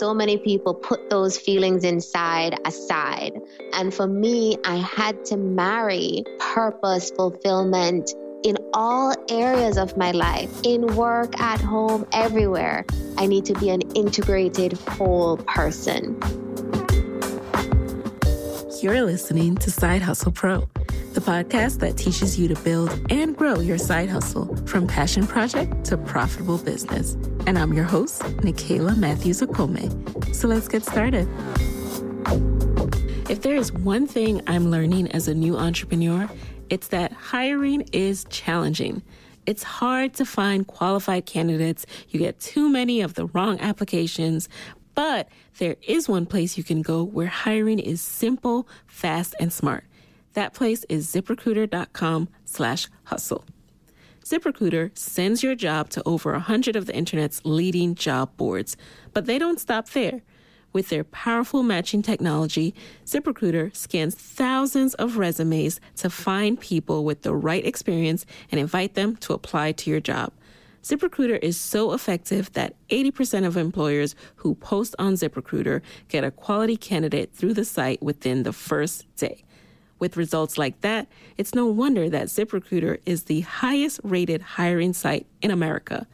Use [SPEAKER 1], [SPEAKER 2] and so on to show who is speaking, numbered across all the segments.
[SPEAKER 1] so many people put those feelings inside aside. And for me, I had to marry purpose, fulfillment in all areas of my life, in work, at home, everywhere. I need to be an integrated whole person.
[SPEAKER 2] You're listening to Side Hustle Pro, the podcast that teaches you to build and grow your side hustle from passion project to profitable business. And I'm your host, Nicaila Matthews Okome. So let's get started. If there is one thing I'm learning as a new entrepreneur, it's that hiring is challenging. It's hard to find qualified candidates. You get too many of the wrong applications, but there is one place you can go where hiring is simple, fast, and smart. That place is ziprecruiter.com slash hustle. ZipRecruiter sends your job to over 100 of the internet's leading job boards, but they don't stop there. With their powerful matching technology, ZipRecruiter scans thousands of resumes to find people with the right experience and invite them to apply to your job. ZipRecruiter is so effective that 80% of employers who post on ZipRecruiter get a quality candidate through the site within the first day. With results like that, it's no wonder that ZipRecruiter is the highest rated hiring site in America.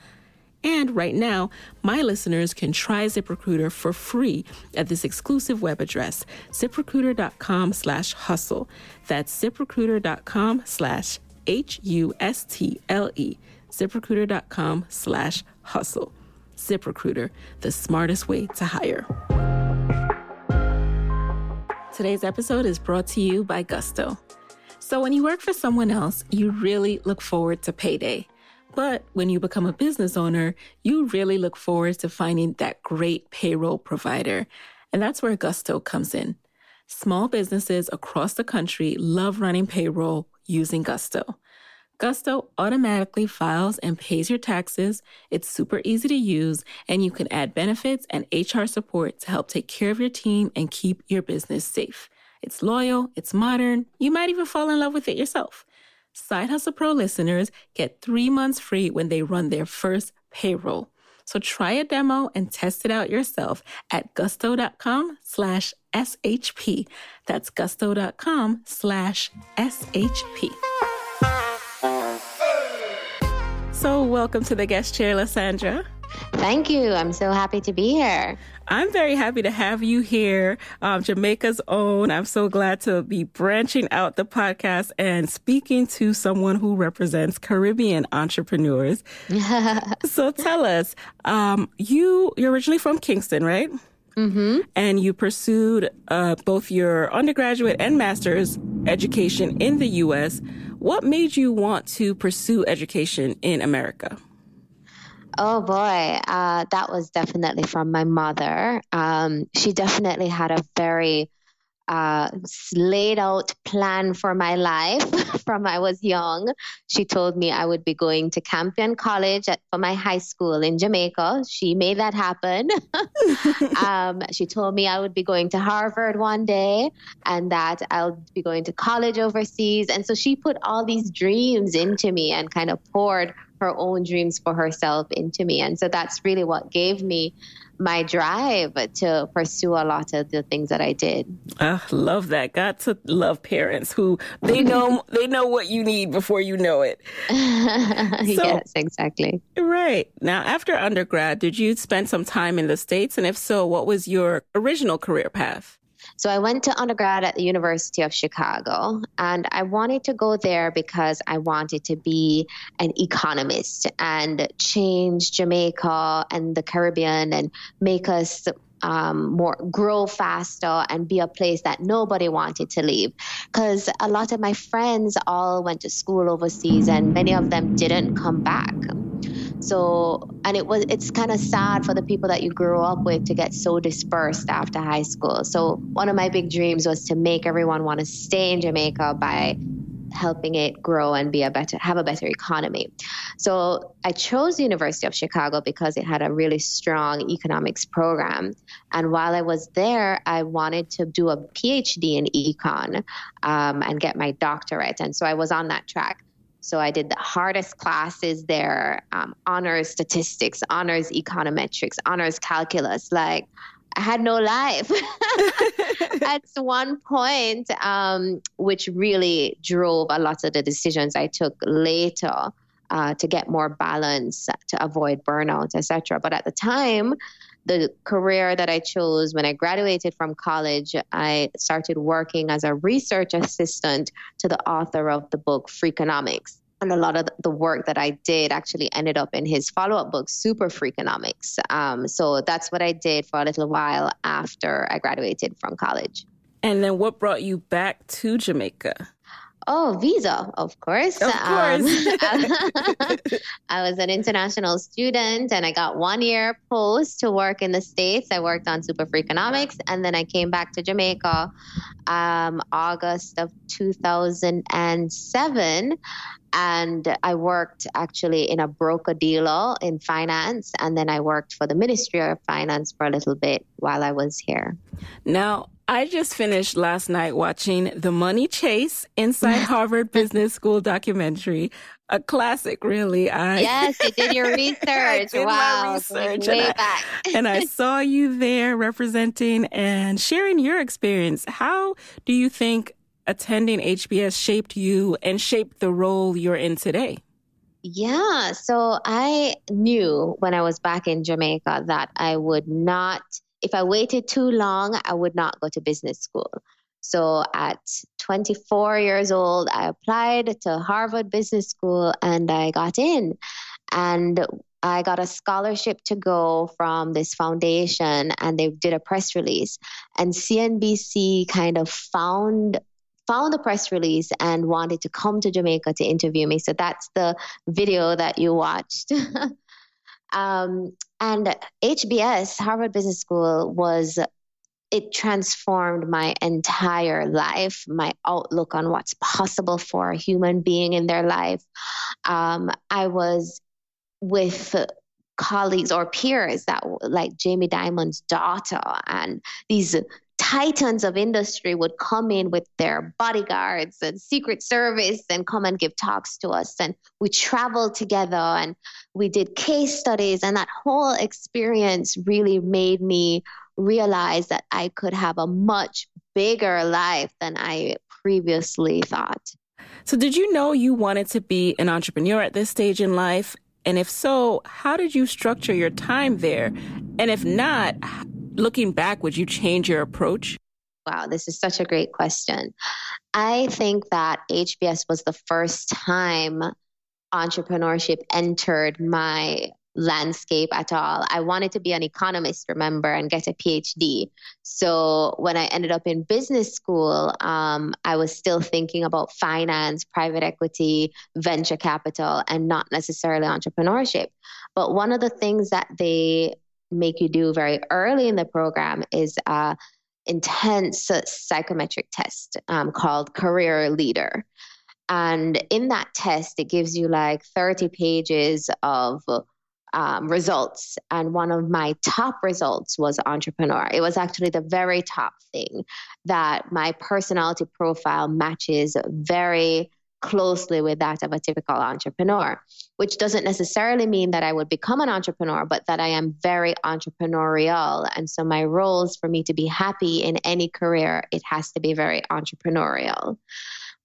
[SPEAKER 2] And right now, my listeners can try ZipRecruiter for free at this exclusive web address, ziprecruiter.com slash hustle. That's ziprecruiter.com slash H-U-S-T-L-E ziprecruiter.com slash hustle. ZipRecruiter, the smartest way to hire. Today's episode is brought to you by Gusto. So when you work for someone else, you really look forward to payday. But when you become a business owner, you really look forward to finding that great payroll provider. And that's where Gusto comes in. Small businesses across the country love running payroll using Gusto. Gusto automatically files and pays your taxes. It's super easy to use, and you can add benefits and HR support to help take care of your team and keep your business safe. It's loyal, it's modern, you might even fall in love with it yourself. Side Hustle Pro listeners get three months free when they run their first payroll. So try a demo and test it out yourself at gusto.com slash SHP. That's gusto.com slash SHP. Welcome to the guest chair, Lisandra.
[SPEAKER 1] Thank you. I'm so happy to be here.
[SPEAKER 2] I'm very happy to have you here, um, Jamaica's own. I'm so glad to be branching out the podcast and speaking to someone who represents Caribbean entrepreneurs. so tell us, um, you you're originally from Kingston, right? Mm-hmm. And you pursued uh, both your undergraduate and master's education in the U.S. What made you want to pursue education in America?
[SPEAKER 1] Oh boy, uh, that was definitely from my mother. Um, she definitely had a very uh, laid out plan for my life from I was young. She told me I would be going to Campion College at, for my high school in Jamaica. She made that happen. um, she told me I would be going to Harvard one day and that I'll be going to college overseas. And so she put all these dreams into me and kind of poured her own dreams for herself into me. And so that's really what gave me my drive to pursue a lot of the things that I did.
[SPEAKER 2] I love that. Got to love parents who they know they know what you need before you know it. so,
[SPEAKER 1] yes, exactly.
[SPEAKER 2] Right. Now, after undergrad, did you spend some time in the States? And if so, what was your original career path?
[SPEAKER 1] So I went to undergrad at the University of Chicago, and I wanted to go there because I wanted to be an economist and change Jamaica and the Caribbean and make us um, more grow faster and be a place that nobody wanted to leave. Because a lot of my friends all went to school overseas and many of them didn't come back so, and it was, it's kind of sad for the people that you grew up with to get so dispersed after high school. So, one of my big dreams was to make everyone want to stay in Jamaica by helping it grow and be a better have a better economy. So I chose the University of Chicago because it had a really strong economics program. And while I was there, I wanted to do a PhD in econ um, and get my doctorate. And so I was on that track. So I did the hardest classes there um, honors statistics, honors econometrics, honors calculus. Like, I had no life at one point, um, which really drove a lot of the decisions I took later uh, to get more balance, to avoid burnout, etc. But at the time, the career that I chose when I graduated from college, I started working as a research assistant to the author of the book Freakonomics. And a lot of the work that I did actually ended up in his follow up book, Super Freakonomics. Um, so that's what I did for a little while after I graduated from college.
[SPEAKER 2] And then what brought you back to Jamaica?
[SPEAKER 1] Oh, visa, of course.
[SPEAKER 2] Of um, course.
[SPEAKER 1] Um, I was an international student and I got one year post to work in the States. I worked on Super Freakonomics and then I came back to Jamaica um, August of 2007 and I worked actually in a broker dealer in finance, and then I worked for the Ministry of Finance for a little bit while I was here.
[SPEAKER 2] Now, I just finished last night watching The Money Chase Inside Harvard Business School documentary. A classic, really.
[SPEAKER 1] I yes, you did your research.
[SPEAKER 2] did
[SPEAKER 1] wow,
[SPEAKER 2] research
[SPEAKER 1] way
[SPEAKER 2] and
[SPEAKER 1] back.
[SPEAKER 2] I, and I saw you there representing and sharing your experience. How do you think attending HBS shaped you and shaped the role you're in today?
[SPEAKER 1] Yeah, so I knew when I was back in Jamaica that I would not if I waited too long, I would not go to business school. So at 24 years old, I applied to Harvard Business School and I got in. And I got a scholarship to go from this foundation and they did a press release. And CNBC kind of found found the press release and wanted to come to Jamaica to interview me. So that's the video that you watched. Um, and HBS, Harvard Business School, was it transformed my entire life, my outlook on what's possible for a human being in their life. Um, I was with colleagues or peers that like Jamie Dimon's daughter and these titans of industry would come in with their bodyguards and secret service and come and give talks to us and we traveled together and we did case studies and that whole experience really made me realize that I could have a much bigger life than I previously thought.
[SPEAKER 2] So did you know you wanted to be an entrepreneur at this stage in life? And if so, how did you structure your time there? And if not, looking back, would you change your approach?
[SPEAKER 1] Wow, this is such a great question. I think that HBS was the first time entrepreneurship entered my landscape at all. I wanted to be an economist, remember, and get a PhD. So when I ended up in business school, um, I was still thinking about finance, private equity, venture capital, and not necessarily entrepreneurship. But one of the things that they make you do very early in the program is a intense psychometric test um, called Career Leader. And in that test, it gives you like 30 pages of um, results. And one of my top results was entrepreneur. It was actually the very top thing that my personality profile matches very closely with that of a typical entrepreneur, which doesn't necessarily mean that I would become an entrepreneur, but that I am very entrepreneurial. And so my roles for me to be happy in any career, it has to be very entrepreneurial.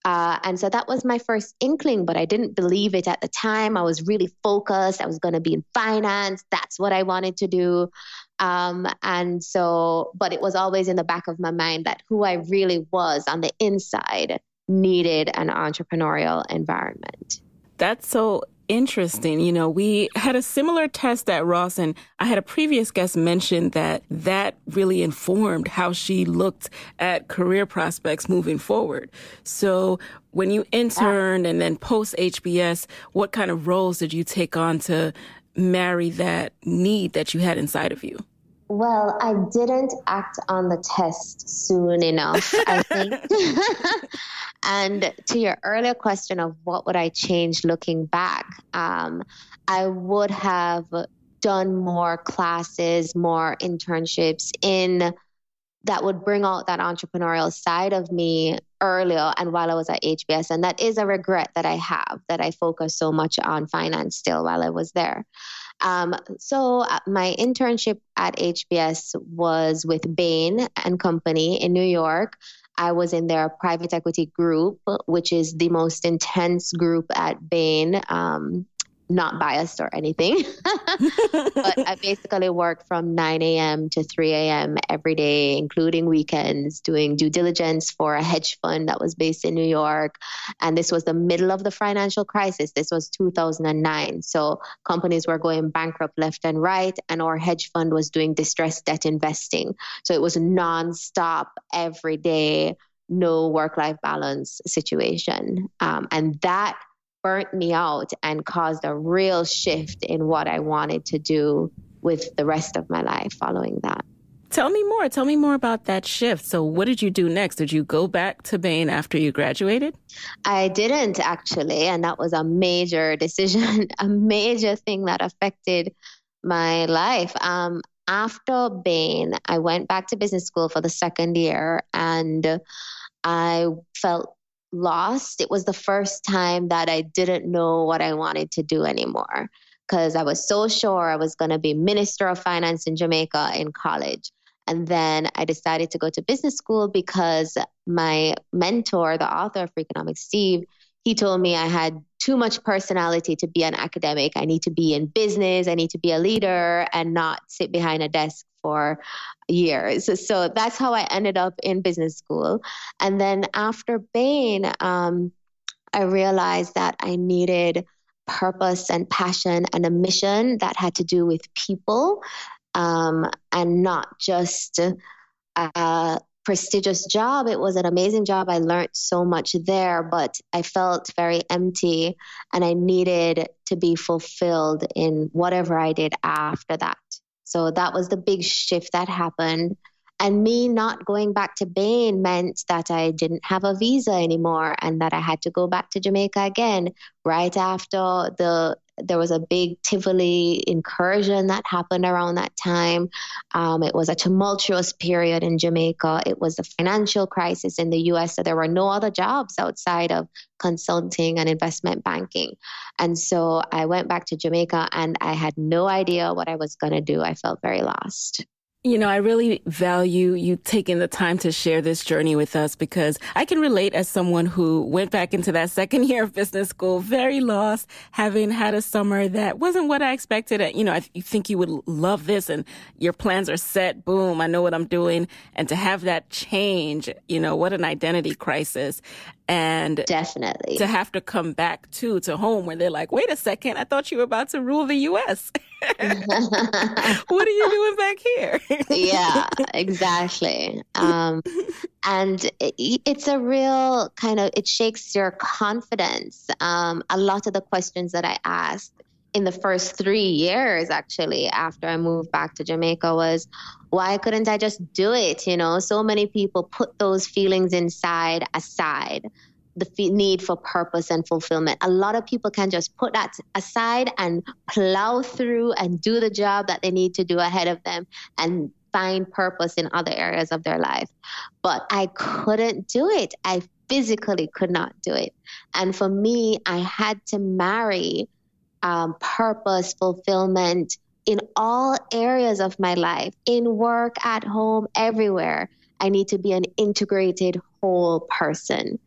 [SPEAKER 1] Uh, and so that was my first inkling, but I didn't believe it at the time. I was really focused. I was going to be in finance. That's what I wanted to do. Um, and so, but it was always in the back of my mind that who I really was on the inside needed an entrepreneurial environment.
[SPEAKER 2] That's so interesting. You know, we had a similar test at Ross, and I had a previous guest mention that that really informed how she looked at career prospects moving forward. So, when you interned and then post HBS, what kind of roles did you take on to marry that need that you had inside of you?
[SPEAKER 1] Well, I didn't act on the test soon enough, I think. and to your earlier question of what would I change looking back, um, I would have done more classes, more internships in that would bring out that entrepreneurial side of me earlier and while I was at HBS. And that is a regret that I have that I focused so much on finance still while I was there. Um, so uh, my internship at HBS was with Bain and Company in New York. I was in their private equity group, which is the most intense group at Bain. Um, not biased or anything. but I basically worked from 9 a.m. to 3 a.m. every day, including weekends, doing due diligence for a hedge fund that was based in New York. And this was the middle of the financial crisis. This was 2009. So companies were going bankrupt left and right, and our hedge fund was doing distressed debt investing. So it was nonstop every day, no work life balance situation. Um, and that burnt me out and caused a real shift in what I wanted to do with the rest of my life following that.
[SPEAKER 2] Tell me more. Tell me more about that shift. So, what did you do next? Did you go back to Bain after you graduated?
[SPEAKER 1] I didn't actually. And that was a major decision, a major thing that affected my life. Um, after Bain, I went back to business school for the second year and I felt lost. It was the first time that I didn't know what I wanted to do anymore because I was so sure I was going to be Minister of Finance in Jamaica in college. And then I decided to go to business school because my mentor, the author of Freakonomics, Steve, he told me I had too much personality to be an academic. I need to be in business, I need to be a leader and not sit behind a desk for years. So that's how I ended up in business school. And then after Bain, um, I realized that I needed purpose and passion and a mission that had to do with people um, and not just a prestigious job. It was an amazing job. I learned so much there, but I felt very empty and I needed to be fulfilled in whatever I did after that. So that was the big shift that happened. And me not going back to Bain meant that I didn't have a visa anymore and that I had to go back to Jamaica again right after the there was a big Tivoli incursion that happened around that time. Um, it was a tumultuous period in Jamaica. It was a financial crisis in the US. So there were no other jobs outside of consulting and investment banking. And so I went back to Jamaica and I had no idea what I was going to do. I felt very lost.
[SPEAKER 2] You know, I really value you taking the time to share this journey with us because I can relate as someone who went back into that second year of business school very lost, having had a summer that wasn't what I expected. You know, you think you would love this and your plans are set. Boom, I know what I'm doing. And to have that change, you know, what an identity crisis. And
[SPEAKER 1] definitely
[SPEAKER 2] to have to come back to to home where they're like, wait a second, I thought you were about to rule the US. what are you doing back here?
[SPEAKER 1] yeah, exactly. Um, and it, it's a real kind of, it shakes your confidence. Um, a lot of the questions that I asked in the first three years, actually, after I moved back to Jamaica, was why couldn't I just do it? You know, so many people put those feelings inside aside the f- need for purpose and fulfillment. A lot of people can just put that aside and plow through and do the job that they need to do ahead of them and find purpose in other areas of their life. But I couldn't do it. I physically could not do it. And for me, I had to marry um, purpose, fulfillment in all areas of my life, in work, at home, everywhere. I need to be an integrated whole person.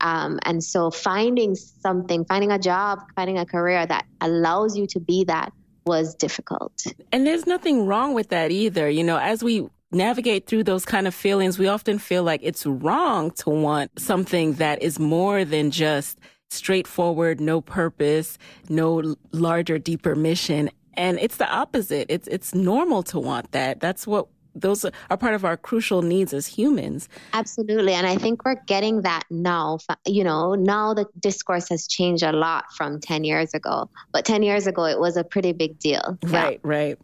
[SPEAKER 1] Um, and so finding something, finding a job, finding a career that allows you to be that was difficult.
[SPEAKER 2] And there's nothing wrong with that either. You know, as we navigate through those kind of feelings, we often feel like it's wrong to want something that is more than just straightforward, no purpose, no larger, deeper mission. And it's the opposite. It's it's normal to want that. That's what those are part of our crucial needs as humans.
[SPEAKER 1] Absolutely. And I think we're getting that now. You know, now the discourse has changed a lot from 10 years ago. But 10 years ago, it was a pretty big deal.
[SPEAKER 2] Right, yeah. right.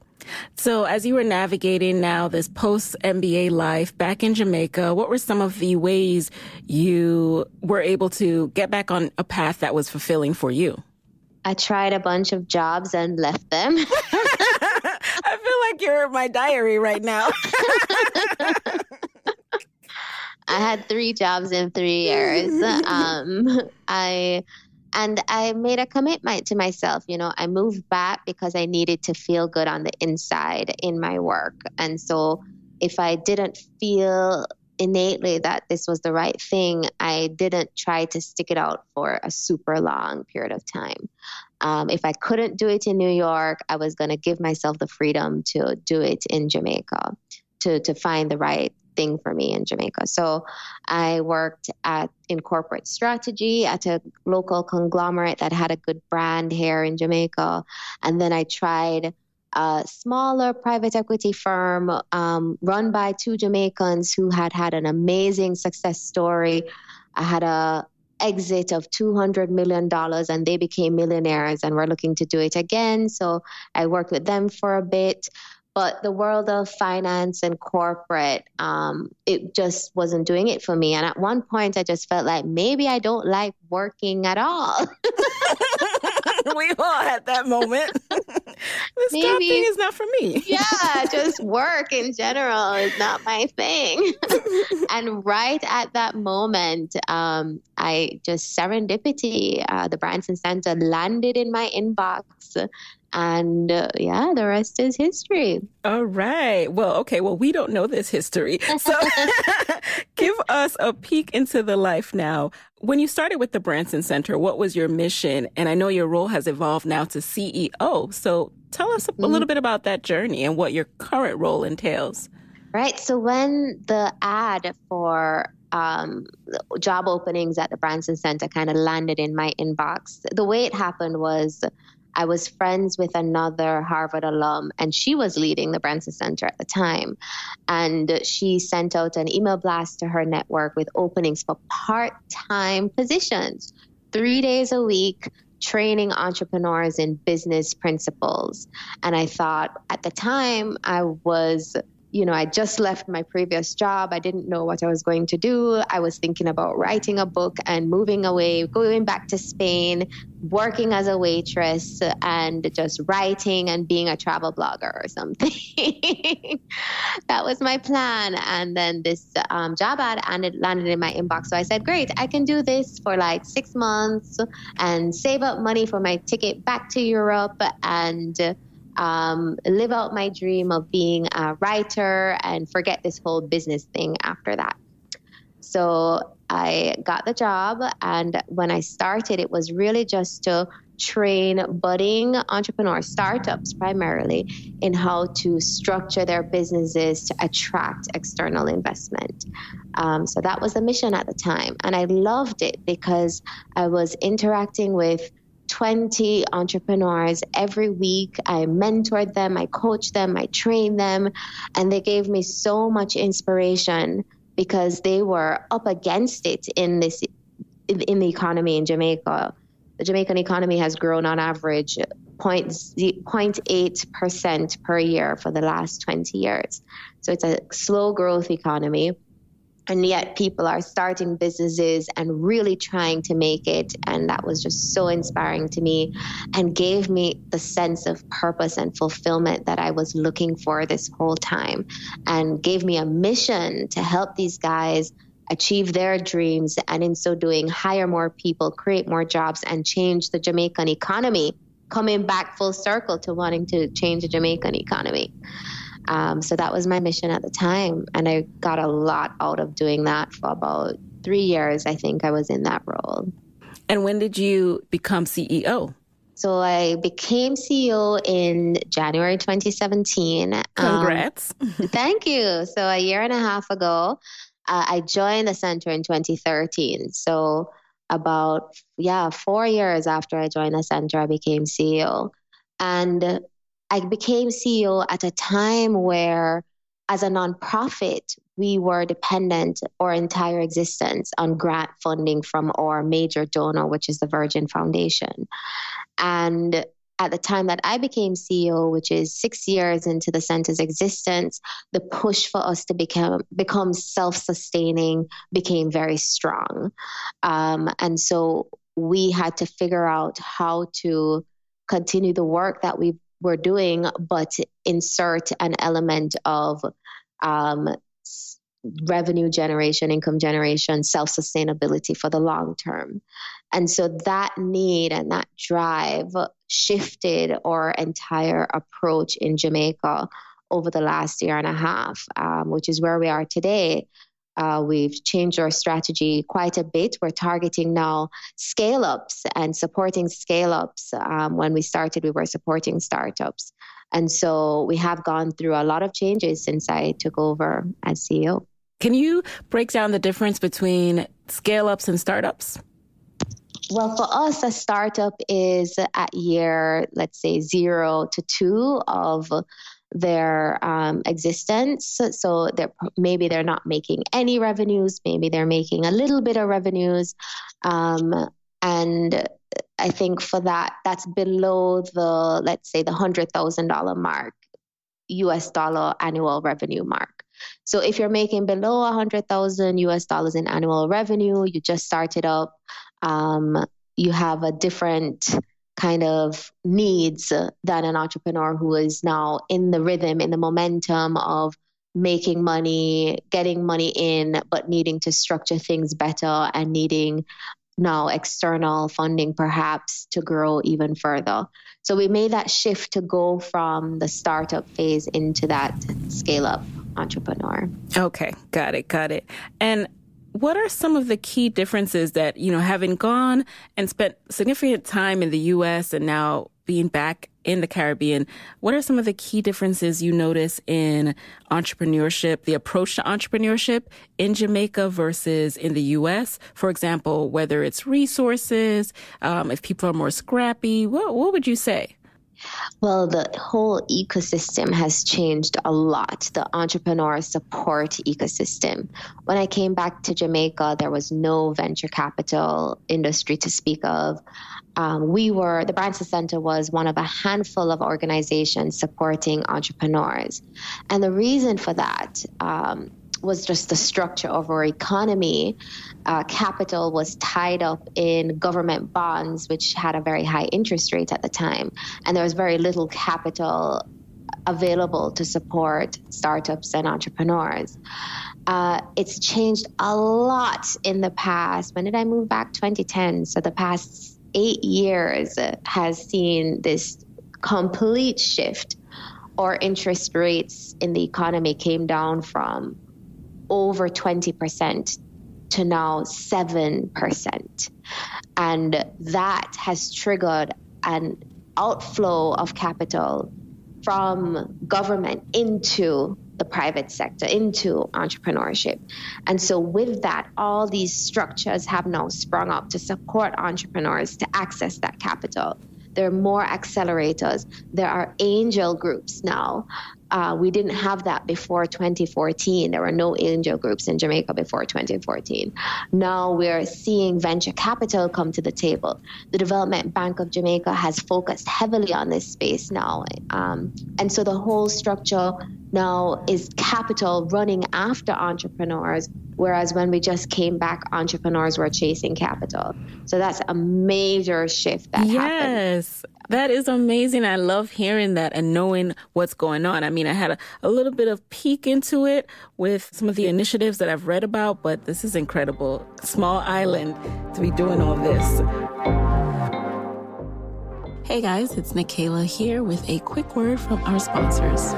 [SPEAKER 2] So, as you were navigating now this post MBA life back in Jamaica, what were some of the ways you were able to get back on a path that was fulfilling for you?
[SPEAKER 1] I tried a bunch of jobs and left them.
[SPEAKER 2] I feel like you're my diary right now.
[SPEAKER 1] I had three jobs in three years. Um, I and I made a commitment to myself. You know, I moved back because I needed to feel good on the inside in my work. And so if I didn't feel innately that this was the right thing, I didn't try to stick it out for a super long period of time. Um, if I couldn't do it in New York, I was going to give myself the freedom to do it in Jamaica, to to find the right thing for me in Jamaica. So I worked at in corporate strategy at a local conglomerate that had a good brand here in Jamaica, and then I tried a smaller private equity firm um, run by two Jamaicans who had had an amazing success story. I had a exit of $200 million and they became millionaires and were looking to do it again. So I worked with them for a bit but the world of finance and corporate um, it just wasn't doing it for me. And at one point i just felt like maybe i don't like working at all.
[SPEAKER 2] We all had that moment. This maybe, job thing is not for me.
[SPEAKER 1] Yeah just work in general is not my thing. And right at that moment um, i just serendipity uh, the branson center landed in my inbox and uh, yeah, the rest is history.
[SPEAKER 2] All right. Well, okay. Well, we don't know this history. So give us a peek into the life now. When you started with the Branson Center, what was your mission? And I know your role has evolved now to CEO. So tell us mm-hmm. a little bit about that journey and what your current role entails.
[SPEAKER 1] Right. So when the ad for um, job openings at the Branson Center kind of landed in my inbox, the way it happened was I was friends with another Harvard alum, and she was leading the Branson Center at the time. And she sent out an email blast to her network with openings for part time positions, three days a week, training entrepreneurs in business principles. And I thought at the time I was you know, I just left my previous job. I didn't know what I was going to do. I was thinking about writing a book and moving away, going back to Spain, working as a waitress, and just writing and being a travel blogger or something. that was my plan. And then this um, job ad and it landed in my inbox. So I said, great, I can do this for like six months and save up money for my ticket back to Europe and um, live out my dream of being a writer and forget this whole business thing after that. So I got the job. And when I started, it was really just to train budding entrepreneurs, startups primarily, in how to structure their businesses to attract external investment. Um, so that was the mission at the time. And I loved it because I was interacting with 20 entrepreneurs every week. I mentored them, I coached them, I trained them, and they gave me so much inspiration because they were up against it in this in the economy in Jamaica the Jamaican economy has grown on average 0.8% per year for the last 20 years. So it's a slow growth economy. And yet people are starting businesses and really trying to make it. And that was just so inspiring to me and gave me the sense of purpose and fulfillment that I was looking for this whole time and gave me a mission to help these guys achieve their dreams, and in so doing, hire more people, create more jobs, and change the Jamaican economy, coming back full circle to wanting to change the Jamaican economy. Um, so that was my mission at the time. And I got a lot out of doing that for about three years. I think I was in that role.
[SPEAKER 2] And when did you become CEO?
[SPEAKER 1] So I became CEO in January 2017.
[SPEAKER 2] Congrats.
[SPEAKER 1] Um, thank you. So a year and a half ago, uh, I joined the center in 2013. So about yeah, four years after I joined the center, I became CEO, and I became CEO at a time where, as a nonprofit, we were dependent our entire existence on grant funding from our major donor, which is the Virgin Foundation. And at the time that I became CEO, which is six years into the center's existence, the push for us to become become self-sustaining became very strong, um, and so we had to figure out how to continue the work that we were doing, but insert an element of um, revenue generation, income generation, self sustainability for the long term. And so that need and that drive shifted our entire approach in Jamaica over the last year and a half, um, which is where we are today. Uh, we've changed our strategy quite a bit. We're targeting now scale ups and supporting scale ups. Um, when we started, we were supporting startups. And so we have gone through a lot of changes since I took over as CEO.
[SPEAKER 2] Can you break down the difference between scale ups and startups?
[SPEAKER 1] Well, for us, a startup is at year, let's say, zero to two of their um, existence. So they're maybe they're not making any revenues, maybe they're making a little bit of revenues, um, and I think for that, that's below the let's say the hundred thousand dollar mark, U.S. dollar annual revenue mark. So if you're making below a hundred thousand U.S. dollars in annual revenue, you just started up um, you have a different kind of needs than an entrepreneur who is now in the rhythm, in the momentum of making money, getting money in, but needing to structure things better and needing now external funding perhaps to grow even further. So we made that shift to go from the startup phase into that scale up entrepreneur.
[SPEAKER 2] Okay, got it, got it. And what are some of the key differences that, you know, having gone and spent significant time in the US and now being back in the Caribbean, what are some of the key differences you notice in entrepreneurship, the approach to entrepreneurship in Jamaica versus in the US? For example, whether it's resources, um, if people are more scrappy, what, what would you say?
[SPEAKER 1] Well, the whole ecosystem has changed a lot, the entrepreneur support ecosystem. When I came back to Jamaica, there was no venture capital industry to speak of. Um, we were, the Branson Center was one of a handful of organizations supporting entrepreneurs. And the reason for that um, was just the structure of our economy. Uh, capital was tied up in government bonds, which had a very high interest rate at the time, and there was very little capital available to support startups and entrepreneurs. Uh, it's changed a lot in the past. When did I move back? 2010. So the past eight years has seen this complete shift. Or interest rates in the economy came down from over 20% to now 7%. And that has triggered an outflow of capital from government into the private sector, into entrepreneurship. And so, with that, all these structures have now sprung up to support entrepreneurs to access that capital. There are more accelerators. There are angel groups now uh, we didn't have that before 2014. There were no angel groups in Jamaica before 2014. Now we're seeing venture capital come to the table. The Development Bank of Jamaica has focused heavily on this space now. Um, and so the whole structure now is capital running after entrepreneurs, whereas when we just came back, entrepreneurs were chasing capital. So that's a major shift that
[SPEAKER 2] yes.
[SPEAKER 1] happened.
[SPEAKER 2] Yes. That is amazing. I love hearing that and knowing what's going on. I mean, I had a, a, little bit of peek into it with some of the initiatives that I've read about, but this is incredible. Small island to be doing all this. Hey guys, it's Nicaila here with a quick word from our sponsors.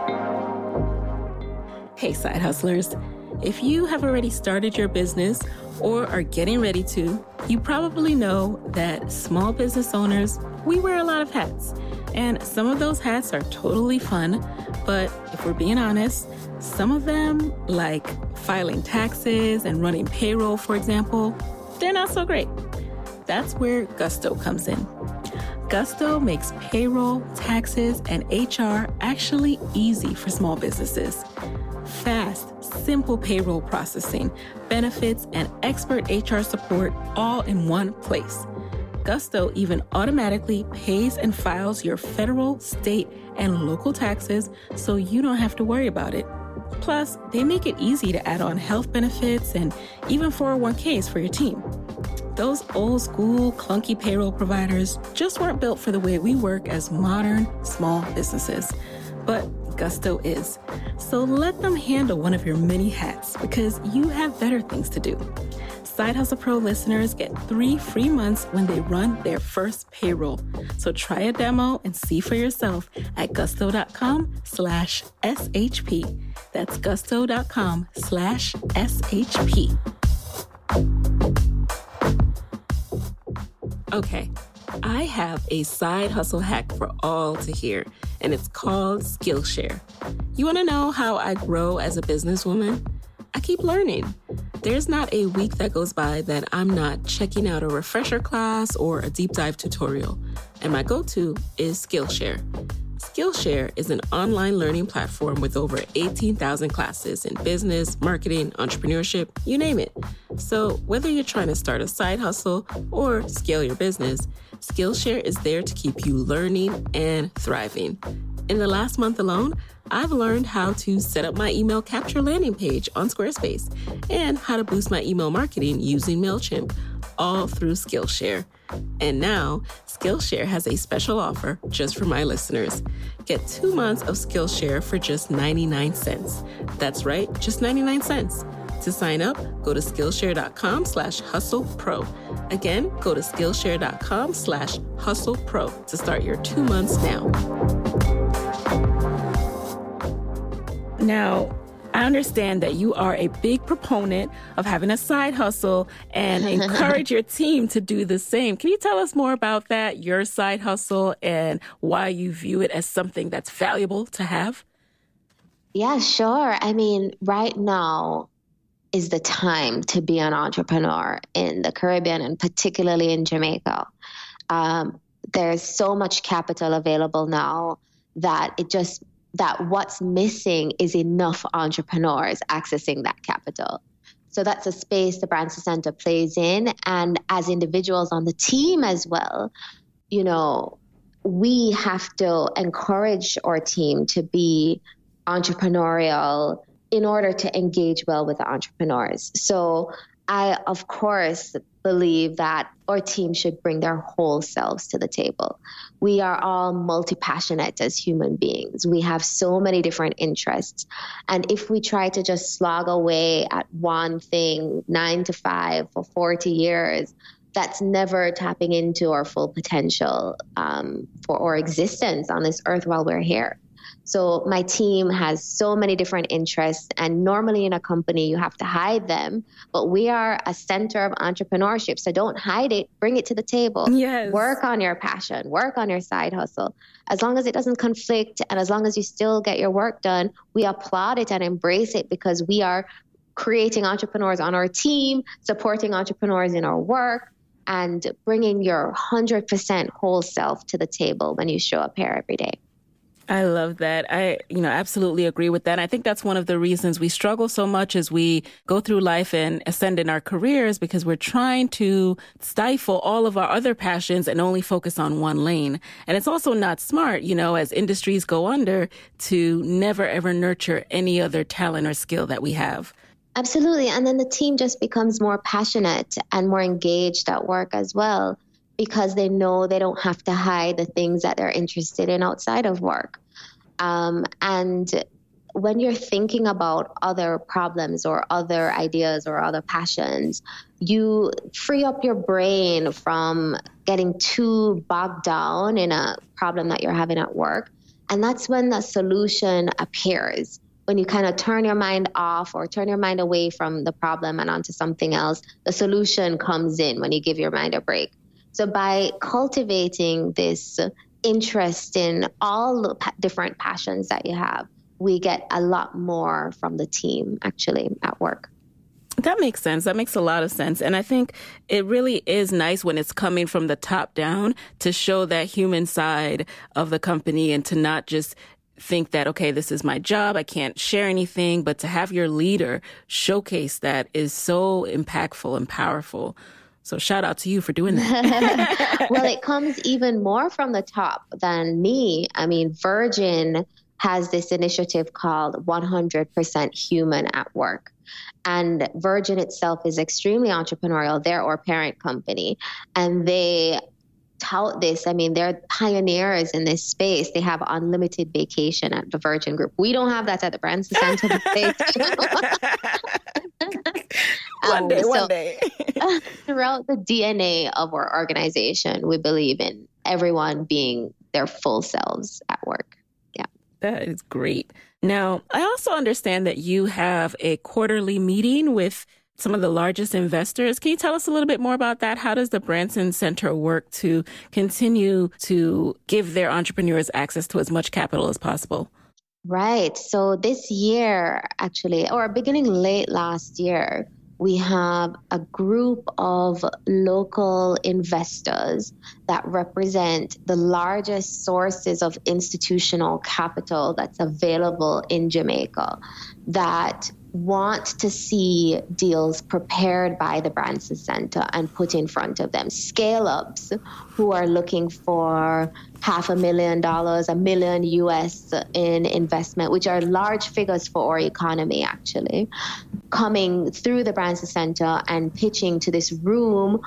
[SPEAKER 2] Hey, side hustlers. If you have already started your business or are getting ready to, you probably know that small business owners we wear a lot of hats. And some of those hats are totally fun, but if we're being honest, some of them, like filing taxes and running payroll, for example, they're not so great. That's where Gusto comes in. Gusto makes payroll, taxes, and HR actually easy for small businesses. Fast, simple payroll processing, benefits, and expert HR support all in one place. Gusto even automatically pays and files your federal, state, and local taxes so you don't have to worry about it. Plus, they make it easy to add on health benefits and even 401ks for your team. Those old school, clunky payroll providers just weren't built for the way we work as modern, small businesses. But Gusto is. So let them handle one of your many hats because you have better things to do. Side Hustle Pro listeners get three free months when they run their first payroll. So try a demo and see for yourself at gusto.com slash SHP. That's gusto.com slash SHP. Okay, I have a side hustle hack for all to hear, and it's called Skillshare. You want to know how I grow as a businesswoman? I keep learning. There's not a week that goes by that I'm not checking out a refresher class or a deep dive tutorial. And my go to is Skillshare. Skillshare is an online learning platform with over 18,000 classes in business, marketing, entrepreneurship, you name it. So, whether you're trying to start a side hustle or scale your business, Skillshare is there to keep you learning and thriving. In the last month alone, I've learned how to set up my email capture landing page on Squarespace and how to boost my email marketing using MailChimp, all through Skillshare. And now, Skillshare has a special offer just for my listeners. Get two months of Skillshare for just 99 cents. That's right, just 99 cents. To sign up, go to Skillshare.com slash hustle pro. Again, go to Skillshare.com slash hustle pro to start your two months now. Now, I understand that you are a big proponent of having a side hustle and encourage your team to do the same. Can you tell us more about that, your side hustle, and why you view it as something that's valuable to have?
[SPEAKER 1] Yeah, sure. I mean, right now is the time to be an entrepreneur in the Caribbean and particularly in Jamaica. Um, there's so much capital available now that it just that what's missing is enough entrepreneurs accessing that capital. So that's a space the Branson Center plays in. And as individuals on the team as well, you know, we have to encourage our team to be entrepreneurial in order to engage well with the entrepreneurs. So I, of course, believe that our team should bring their whole selves to the table. We are all multi passionate as human beings. We have so many different interests. And if we try to just slog away at one thing nine to five for 40 years, that's never tapping into our full potential um, for our existence on this earth while we're here. So my team has so many different interests, and normally in a company you have to hide them, but we are a center of entrepreneurship. So don't hide it, bring it to the table.
[SPEAKER 2] Yes.
[SPEAKER 1] Work on your passion, work on your side hustle. As long as it doesn't conflict and as long as you still get your work done, we applaud it and embrace it because we are creating entrepreneurs on our team, supporting entrepreneurs in our work, and bringing your 100% whole self to the table when you show up here every day.
[SPEAKER 2] I love that. I, you know, absolutely agree with that. I think that's one of the reasons we struggle so much as we go through life and ascend in our careers because we're trying to stifle all of our other passions and only focus on one lane. And it's also not smart, you know, as industries go under to never ever nurture any other talent or skill that we have.
[SPEAKER 1] Absolutely. And then the team just becomes more passionate and more engaged at work as well because they know they don't have to hide the things that they're interested in outside of work. Um, and when you're thinking about other problems or other ideas or other passions, you free up your brain from getting too bogged down in a problem that you're having at work. And that's when the solution appears when you kind of turn your mind off or turn your mind away from the problem and onto something else, the solution comes in when you give your mind a break. So by cultivating this interest in all the different passions that you have, we get a lot more from the team actually at work.
[SPEAKER 2] That makes sense. That makes a lot of sense. And I think it really is nice when it's coming from the top down to show that human side of the company and to not just think that, okay, this is my job. I can't share anything, but to have your leader showcase that is so impactful and powerful. So shout out to you for doing
[SPEAKER 1] that. well, it comes even more from the top than me. I mean, Virgin has this initiative called 100% Human at Work. And Virgin itself is extremely entrepreneurial. They're our parent company. And they tout this. I mean, they're pioneers in this space. They have unlimited vacation at the Virgin Group. We don't have that at the Branson Center.
[SPEAKER 2] one day, um, one day.
[SPEAKER 1] throughout the DNA of our organization, we believe in everyone being their full selves at work. Yeah.
[SPEAKER 2] That is great. Now, I also understand that you have a quarterly meeting with some of the largest investors. Can you tell us a little bit more about that? How does the Branson Center work to continue to give their entrepreneurs access to as much capital as possible?
[SPEAKER 1] Right. So this year, actually, or beginning late last year, we have a group of local investors that represent the largest sources of institutional capital that's available in Jamaica that want to see deals prepared by the Branson Center and put in front of them. Scale ups who are looking for half a million dollars, a million US in investment, which are large figures for our economy actually, coming through the Branson Center and pitching to this room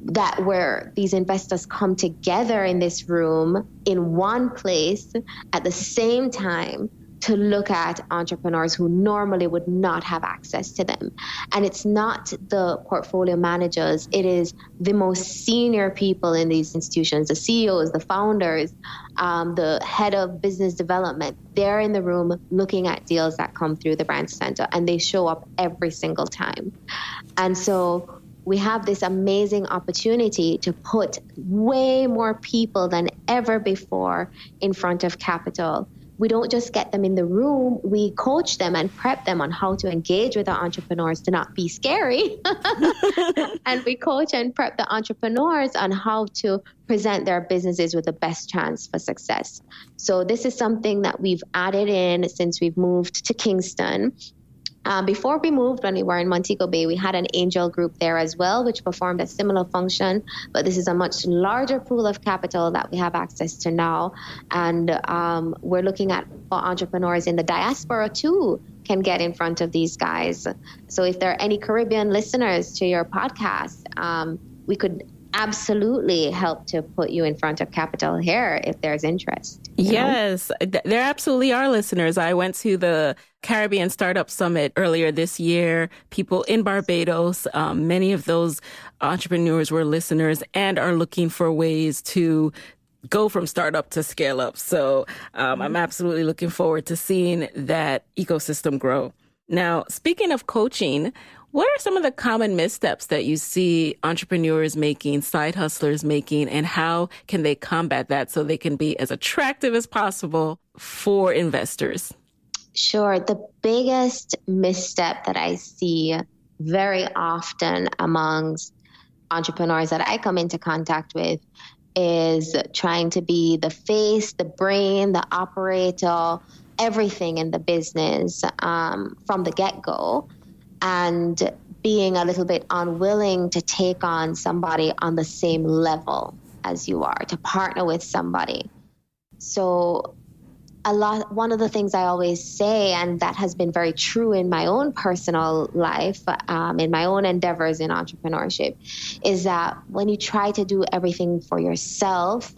[SPEAKER 1] that where these investors come together in this room in one place at the same time to look at entrepreneurs who normally would not have access to them. And it's not the portfolio managers, it is the most senior people in these institutions the CEOs, the founders, um, the head of business development. They're in the room looking at deals that come through the Branson Center, and they show up every single time. And so we have this amazing opportunity to put way more people than ever before in front of capital we don't just get them in the room, we coach them and prep them on how to engage with our entrepreneurs to not be scary. and we coach and prep the entrepreneurs on how to present their businesses with the best chance for success. So, this is something that we've added in since we've moved to Kingston. Um, before we moved, when we were in Montego Bay, we had an angel group there as well, which performed a similar function. But this is a much larger pool of capital that we have access to now. And um, we're looking at entrepreneurs in the diaspora too can get in front of these guys. So if there are any Caribbean listeners to your podcast, um, we could absolutely help to put you in front of capital here if there's interest.
[SPEAKER 2] Yes, there absolutely are listeners. I went to the Caribbean Startup Summit earlier this year. People in Barbados, um, many of those entrepreneurs were listeners and are looking for ways to go from startup to scale up. So um, I'm absolutely looking forward to seeing that ecosystem grow. Now, speaking of coaching, what are some of the common missteps that you see entrepreneurs making, side hustlers making, and how can they combat that so they can be as attractive as possible for investors?
[SPEAKER 1] Sure. The biggest misstep that I see very often amongst entrepreneurs that I come into contact with is trying to be the face, the brain, the operator, everything in the business um, from the get go and being a little bit unwilling to take on somebody on the same level as you are, to partner with somebody. So, a lot, one of the things I always say, and that has been very true in my own personal life, um, in my own endeavors in entrepreneurship, is that when you try to do everything for yourself,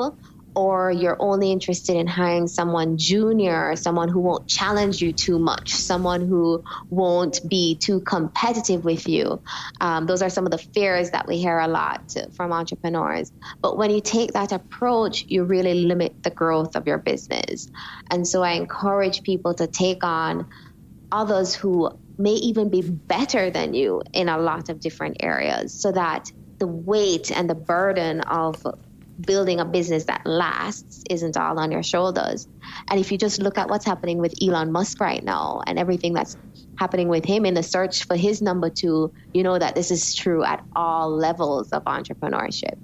[SPEAKER 1] or you're only interested in hiring someone junior, someone who won't challenge you too much, someone who won't be too competitive with you. Um, those are some of the fears that we hear a lot from entrepreneurs. But when you take that approach, you really limit the growth of your business. And so I encourage people to take on others who may even be better than you in a lot of different areas so that the weight and the burden of building a business that lasts isn't all on your shoulders. And if you just look at what's happening with Elon Musk right now and everything that's happening with him in the search for his number two, you know that this is true at all levels of entrepreneurship.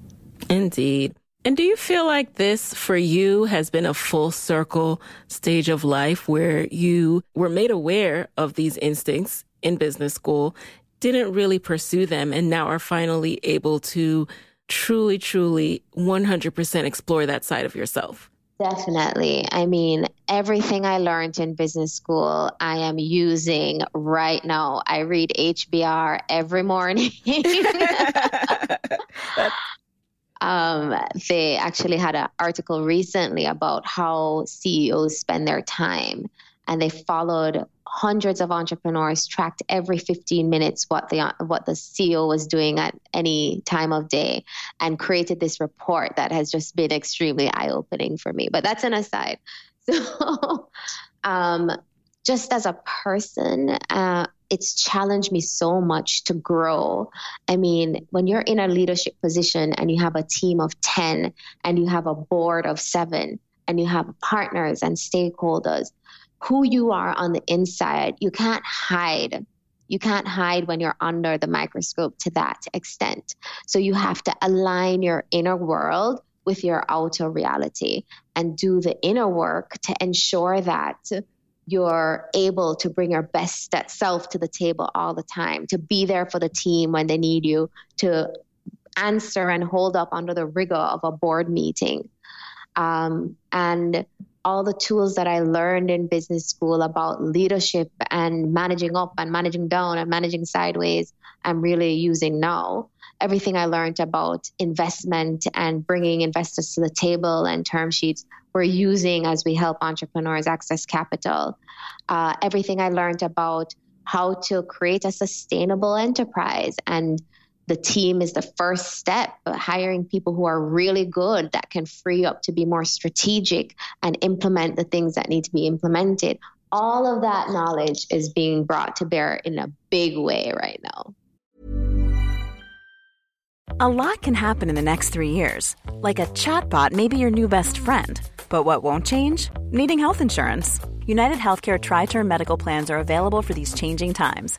[SPEAKER 2] Indeed. And do you feel like this for you has been a full circle stage of life where you were made aware of these instincts in business school, didn't really pursue them, and now are finally able to truly, truly 100% explore that side of yourself?
[SPEAKER 1] Definitely. I mean, everything I learned in business school, I am using right now. I read HBR every morning. um, they actually had an article recently about how CEOs spend their time, and they followed hundreds of entrepreneurs tracked every 15 minutes what the what the CEO was doing at any time of day and created this report that has just been extremely eye-opening for me but that's an aside so um, just as a person uh, it's challenged me so much to grow. I mean, when you're in a leadership position and you have a team of 10 and you have a board of seven and you have partners and stakeholders, who you are on the inside. You can't hide. You can't hide when you're under the microscope to that extent. So you have to align your inner world with your outer reality and do the inner work to ensure that you're able to bring your best self to the table all the time, to be there for the team when they need you, to answer and hold up under the rigor of a board meeting. Um, and all the tools that I learned in business school about leadership and managing up and managing down and managing sideways, I'm really using now. Everything I learned about investment and bringing investors to the table and term sheets, we're using as we help entrepreneurs access capital. Uh, everything I learned about how to create a sustainable enterprise and the team is the first step, but hiring people who are really good that can free up to be more strategic and implement the things that need to be implemented. All of that knowledge is being brought to bear in a big way right now.
[SPEAKER 3] A lot can happen in the next three years. Like a chatbot may be your new best friend. But what won't change? Needing health insurance. United Healthcare Tri Term Medical Plans are available for these changing times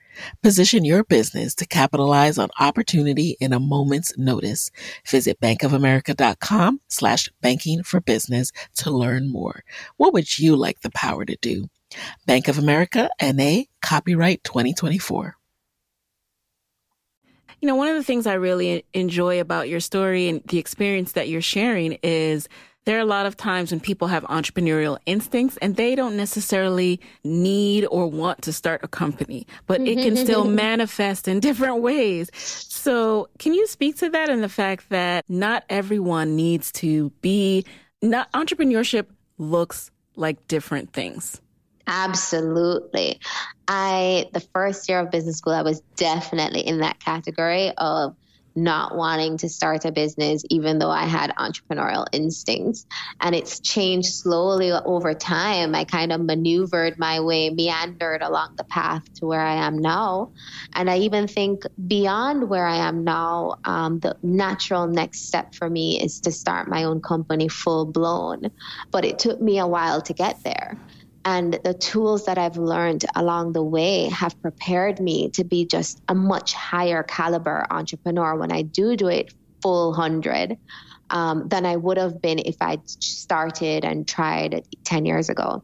[SPEAKER 2] Position your business to capitalize on opportunity in a moment's notice. Visit bankofamerica.com slash banking for business to learn more. What would you like the power to do? Bank of America NA copyright 2024. You know, one of the things I really enjoy about your story and the experience that you're sharing is there are a lot of times when people have entrepreneurial instincts and they don't necessarily need or want to start a company, but it can still manifest in different ways. So, can you speak to that and the fact that not everyone needs to be not entrepreneurship looks like different things?
[SPEAKER 1] Absolutely. I the first year of business school I was definitely in that category of not wanting to start a business, even though I had entrepreneurial instincts. And it's changed slowly over time. I kind of maneuvered my way, meandered along the path to where I am now. And I even think beyond where I am now, um, the natural next step for me is to start my own company full blown. But it took me a while to get there. And the tools that I've learned along the way have prepared me to be just a much higher caliber entrepreneur when I do do it full hundred um, than I would have been if I'd started and tried 10 years ago.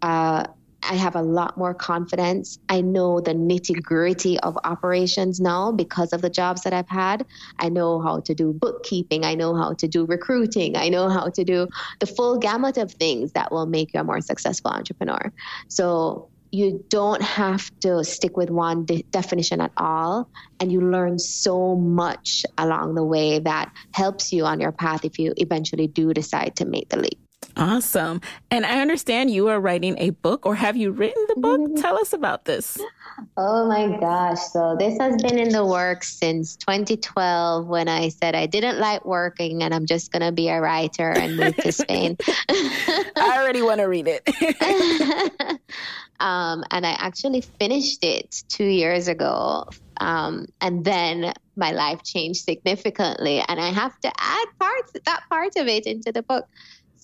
[SPEAKER 1] Uh, I have a lot more confidence. I know the nitty gritty of operations now because of the jobs that I've had. I know how to do bookkeeping. I know how to do recruiting. I know how to do the full gamut of things that will make you a more successful entrepreneur. So you don't have to stick with one de- definition at all. And you learn so much along the way that helps you on your path if you eventually do decide to make the leap.
[SPEAKER 2] Awesome. And I understand you are writing a book, or have you written the book? Mm-hmm. Tell us about this.
[SPEAKER 1] Oh my gosh. So, this has been in the works since 2012 when I said I didn't like working and I'm just going to be a writer and move to Spain.
[SPEAKER 2] I already want to read it.
[SPEAKER 1] um, and I actually finished it two years ago. Um, and then my life changed significantly. And I have to add parts, that part of it into the book.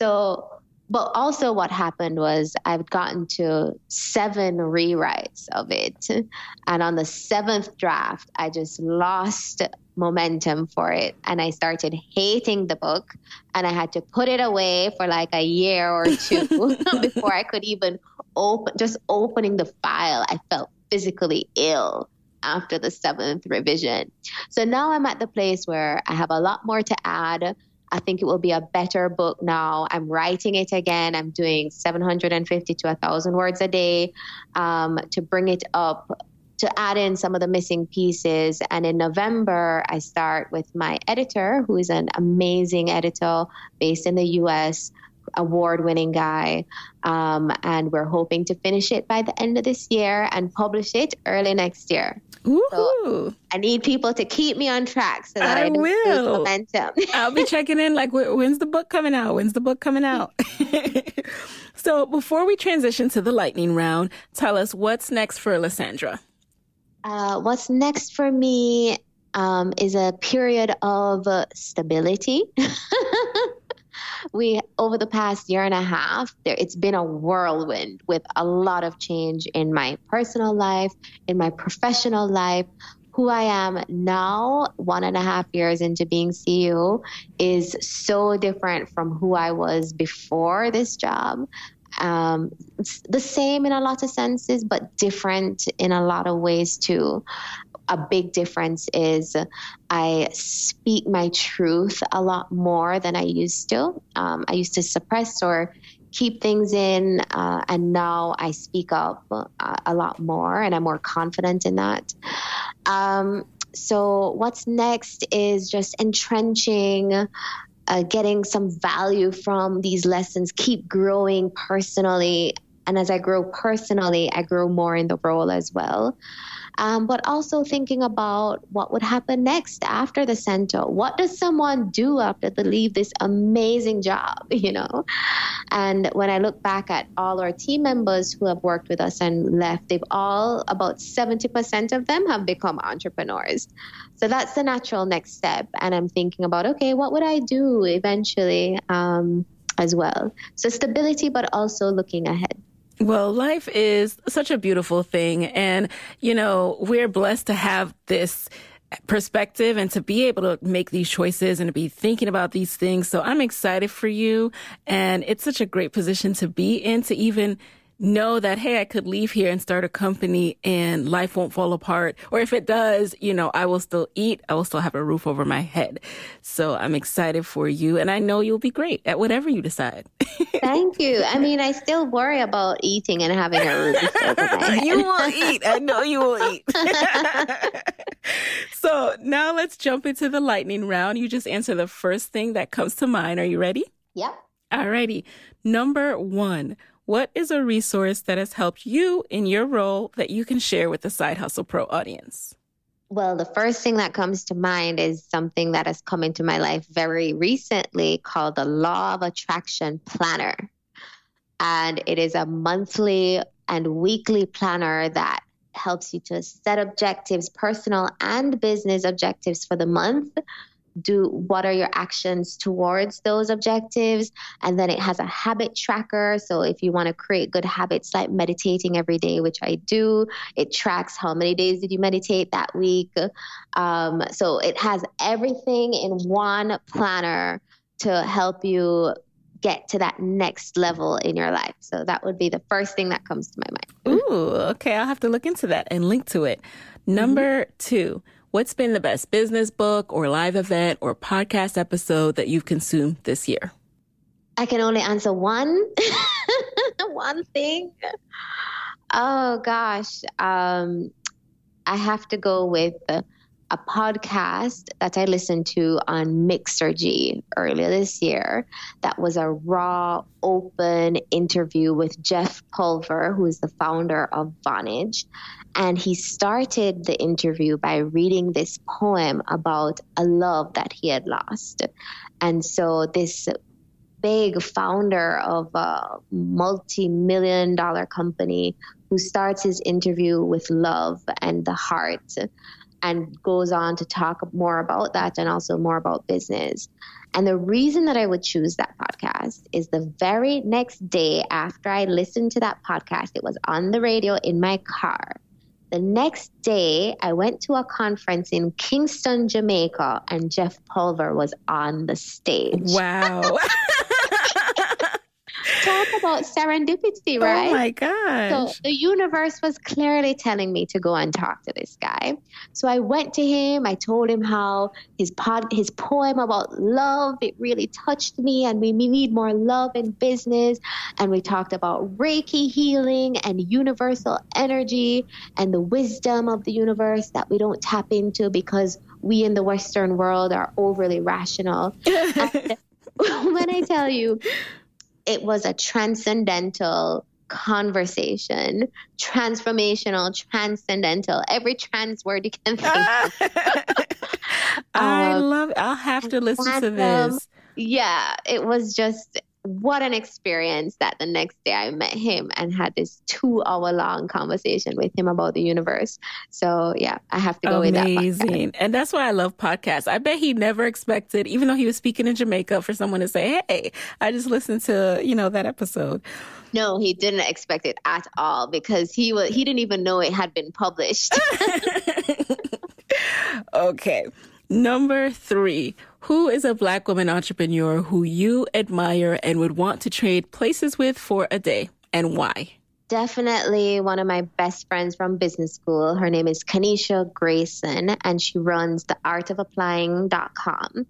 [SPEAKER 1] So, but also what happened was I've gotten to seven rewrites of it. And on the seventh draft, I just lost momentum for it. And I started hating the book. And I had to put it away for like a year or two before I could even open, just opening the file, I felt physically ill after the seventh revision. So now I'm at the place where I have a lot more to add. I think it will be a better book now. I'm writing it again. I'm doing 750 to 1,000 words a day um, to bring it up, to add in some of the missing pieces. And in November, I start with my editor, who is an amazing editor based in the US, award winning guy. Um, and we're hoping to finish it by the end of this year and publish it early next year. So I need people to keep me on track so that I, I will. momentum.
[SPEAKER 2] I'll be checking in like, when's the book coming out? When's the book coming out? so before we transition to the lightning round, tell us what's next for Lisandra.
[SPEAKER 1] Uh, what's next for me um, is a period of uh, stability. we over the past year and a half there it's been a whirlwind with a lot of change in my personal life in my professional life who I am now, one and a half years into being CEO, is so different from who I was before this job. Um, the same in a lot of senses, but different in a lot of ways too a big difference is I speak my truth a lot more than I used to. Um, I used to suppress or keep things in, uh, and now I speak up uh, a lot more, and I'm more confident in that. Um, so what's next is just entrenching uh, getting some value from these lessons keep growing personally and as i grow personally i grow more in the role as well um, but also thinking about what would happen next after the center. What does someone do after they leave this amazing job, you know? And when I look back at all our team members who have worked with us and left, they've all, about 70% of them have become entrepreneurs. So that's the natural next step. And I'm thinking about, okay, what would I do eventually um, as well? So stability, but also looking ahead.
[SPEAKER 2] Well, life is such a beautiful thing. And, you know, we're blessed to have this perspective and to be able to make these choices and to be thinking about these things. So I'm excited for you. And it's such a great position to be in to even know that, hey, I could leave here and start a company and life won't fall apart. Or if it does, you know, I will still eat. I will still have a roof over my head. So I'm excited for you. And I know you'll be great at whatever you decide.
[SPEAKER 1] Thank you. I mean, I still worry about eating and having a roof over my head.
[SPEAKER 2] you will eat. I know you will eat. so now let's jump into the lightning round. You just answer the first thing that comes to mind. Are you ready?
[SPEAKER 1] Yep.
[SPEAKER 2] Alrighty. Number one. What is a resource that has helped you in your role that you can share with the Side Hustle Pro audience?
[SPEAKER 1] Well, the first thing that comes to mind is something that has come into my life very recently called the Law of Attraction Planner. And it is a monthly and weekly planner that helps you to set objectives, personal and business objectives for the month do what are your actions towards those objectives? And then it has a habit tracker. So if you want to create good habits like meditating every day which i do it tracks how many days did you meditate that week? Um, so it has everything in one planner to help you get to that next level in your life. So that would be the first thing that comes to my
[SPEAKER 2] mind. Ooh okay. I'll have to look into that and link to it. Number mm-hmm. two What's been the best business book or live event or podcast episode that you've consumed this year?
[SPEAKER 1] I can only answer one. one thing. Oh gosh. Um, I have to go with a podcast that I listened to on Mixergy earlier this year. That was a raw, open interview with Jeff Pulver, who is the founder of Vonage. And he started the interview by reading this poem about a love that he had lost. And so this big founder of a multi million dollar company who starts his interview with love and the heart and goes on to talk more about that and also more about business. And the reason that I would choose that podcast is the very next day after I listened to that podcast, it was on the radio in my car. The next day, I went to a conference in Kingston, Jamaica, and Jeff Pulver was on the stage.
[SPEAKER 2] Wow.
[SPEAKER 1] talk about serendipity, oh right?
[SPEAKER 2] Oh my gosh.
[SPEAKER 1] So the universe was clearly telling me to go and talk to this guy. So I went to him. I told him how his pod, his poem about love, it really touched me and we need more love in business. And we talked about Reiki healing and universal energy and the wisdom of the universe that we don't tap into because we in the Western world are overly rational. when I tell you, it was a transcendental conversation, transformational, transcendental, every trans word you can think of.
[SPEAKER 2] I um, love it. I'll have to listen to this.
[SPEAKER 1] Yeah, it was just what an experience that the next day I met him and had this two hour long conversation with him about the universe. So yeah, I have to go
[SPEAKER 2] Amazing.
[SPEAKER 1] with that. Amazing.
[SPEAKER 2] And that's why I love podcasts. I bet he never expected, even though he was speaking in Jamaica, for someone to say, Hey, I just listened to, you know, that episode.
[SPEAKER 1] No, he didn't expect it at all because he was he didn't even know it had been published.
[SPEAKER 2] okay. Number three, who is a black woman entrepreneur who you admire and would want to trade places with for a day and why?
[SPEAKER 1] Definitely one of my best friends from business school. Her name is Kanisha Grayson, and she runs the artofapplying.com.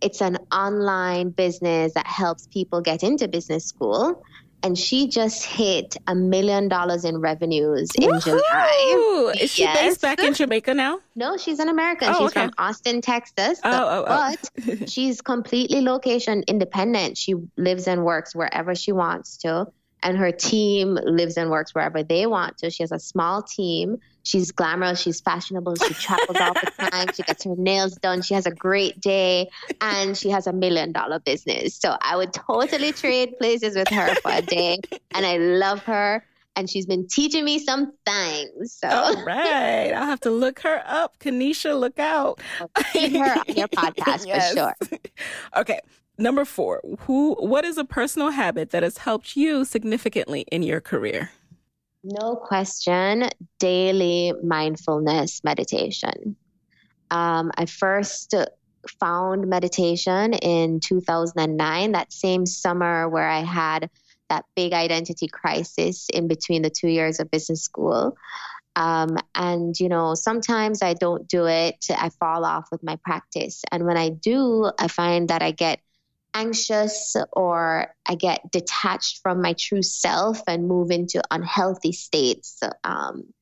[SPEAKER 1] It's an online business that helps people get into business school and she just hit a million dollars in revenues in
[SPEAKER 2] Woohoo!
[SPEAKER 1] July.
[SPEAKER 2] Is she
[SPEAKER 1] Yes.
[SPEAKER 2] based back in Jamaica now?
[SPEAKER 1] No, she's an American.
[SPEAKER 2] Oh,
[SPEAKER 1] she's
[SPEAKER 2] okay.
[SPEAKER 1] from Austin, Texas.
[SPEAKER 2] Oh, oh, oh.
[SPEAKER 1] But she's completely location independent. She lives and works wherever she wants to. And her team lives and works wherever they want to. She has a small team. She's glamorous. She's fashionable. She travels all the time. She gets her nails done. She has a great day. And she has a million dollar business. So I would totally trade places with her for a day. And I love her. And she's been teaching me some things. So
[SPEAKER 2] All right. I'll have to look her up. Kanisha, look out.
[SPEAKER 1] keep her on your podcast
[SPEAKER 2] Yes.
[SPEAKER 1] for sure.
[SPEAKER 2] Okay. Number four, who what is a personal habit that has helped you significantly in your career?
[SPEAKER 1] No question, daily mindfulness meditation. Um, I first found meditation in 2009, that same summer where I had that big identity crisis in between the two years of business school. Um, and, you know, sometimes I don't do it, I fall off with my practice. And when I do, I find that I get anxious or I get detached from my true self and move into unhealthy states. Um,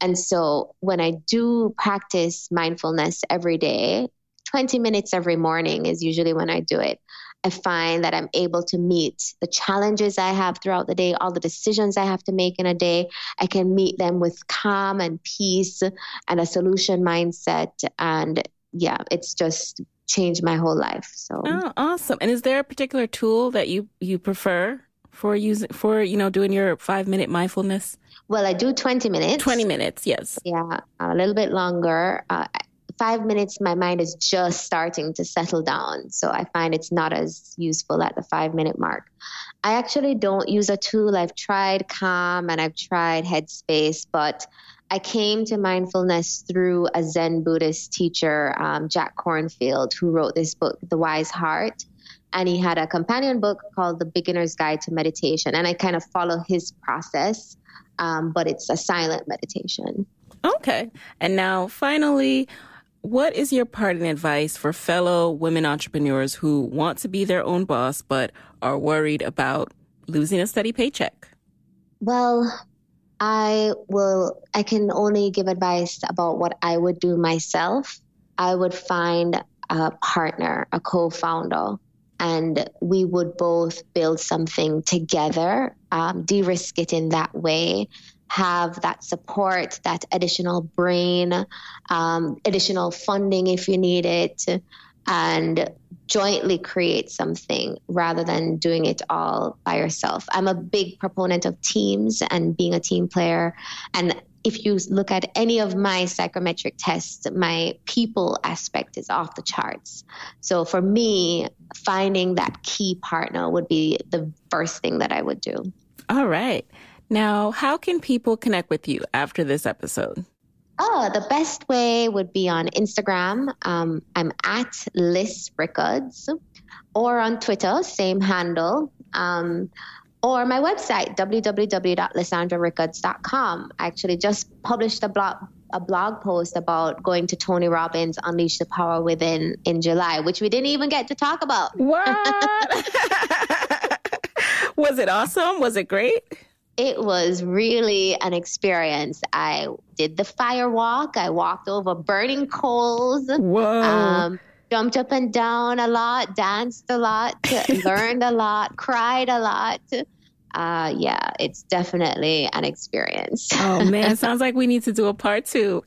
[SPEAKER 1] and so when I do practice mindfulness every day, 20 minutes every morning is usually when I do it. I find that I'm able to meet the challenges I have throughout the day, all the decisions I have to make in a day. I can meet them with calm and peace and a solution mindset. And yeah, it's just changed my whole life. So
[SPEAKER 2] Oh, awesome. And is there a particular tool that you you prefer for using for, you know, doing your 5-minute mindfulness?
[SPEAKER 1] well, I do 20 minutes.
[SPEAKER 2] 20 minutes, yes.
[SPEAKER 1] Yeah, a little bit longer. Uh, five minutes, my mind is just starting to settle down. So I find it's not as useful at the five minute mark. I actually don't use a tool. I've tried Calm and I've tried Headspace, but I came to mindfulness through a Zen Buddhist teacher, um, Jack Kornfield, who wrote this book, The Wise Heart. And he had a companion book called The Beginner's Guide to Meditation. And I kind of follow his process, um, but it's a silent meditation.
[SPEAKER 2] Okay. And now finally, what is your parting advice for fellow women entrepreneurs who want to be their own boss but are worried about losing a steady paycheck?
[SPEAKER 1] Well, I will, I can only give advice about what I would do myself. I would find a partner, a co founder, and we would both build something together, um, de risk it in that way. Have that support, that additional brain, um, additional funding if you need it, and jointly create something rather than doing it all by yourself. I'm a big proponent of teams and being a team player. And if you look at any of my psychometric tests, my people aspect is off the charts. So for me, finding that key partner would be the first thing that I would do.
[SPEAKER 2] All right. Now, how can people connect with you after this episode?
[SPEAKER 1] Oh, the best way would be on Instagram. Um, I'm at Liz Rickards, or on Twitter, same handle, um, or my website www.lisandrarickards.com. I actually just published a blog a blog post about going to Tony Robbins Unleash the Power Within in July, which we didn't even get to talk about.
[SPEAKER 2] What? Was it awesome? Was it great?
[SPEAKER 1] It was really an experience. I did the fire walk. I walked over burning coals.
[SPEAKER 2] Whoa.
[SPEAKER 1] Um, jumped up and down a lot, danced a lot, learned a lot, cried a lot. Uh, yeah, it's definitely an experience.
[SPEAKER 2] oh man, sounds like we need to do a part two.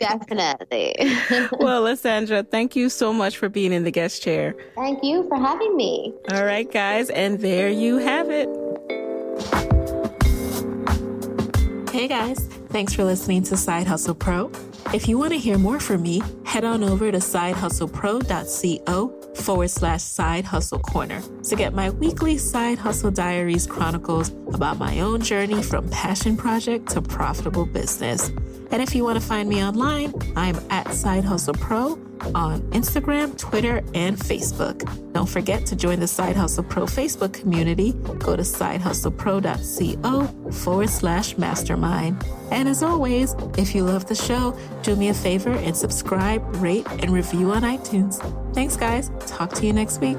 [SPEAKER 1] definitely.
[SPEAKER 2] well, Lisandra, thank you so much for being in the guest chair.
[SPEAKER 1] Thank you for having me.
[SPEAKER 2] All right, guys, and there you have it. Hey guys, thanks for listening to Side Hustle Pro. If you want to hear more from me, head on over to sidehustlepro.co forward slash side hustle corner to get my weekly side hustle diaries chronicles about my own journey from passion project to profitable business. And if you want to find me online, I'm at Side Hustle Pro on Instagram, Twitter, and Facebook. Don't forget to join the Side Hustle Pro Facebook community. Go to sidehustlepro.co forward slash mastermind. And as always, if you love the show, do me a favor and subscribe, rate, and review on iTunes. Thanks, guys. Talk to you next week.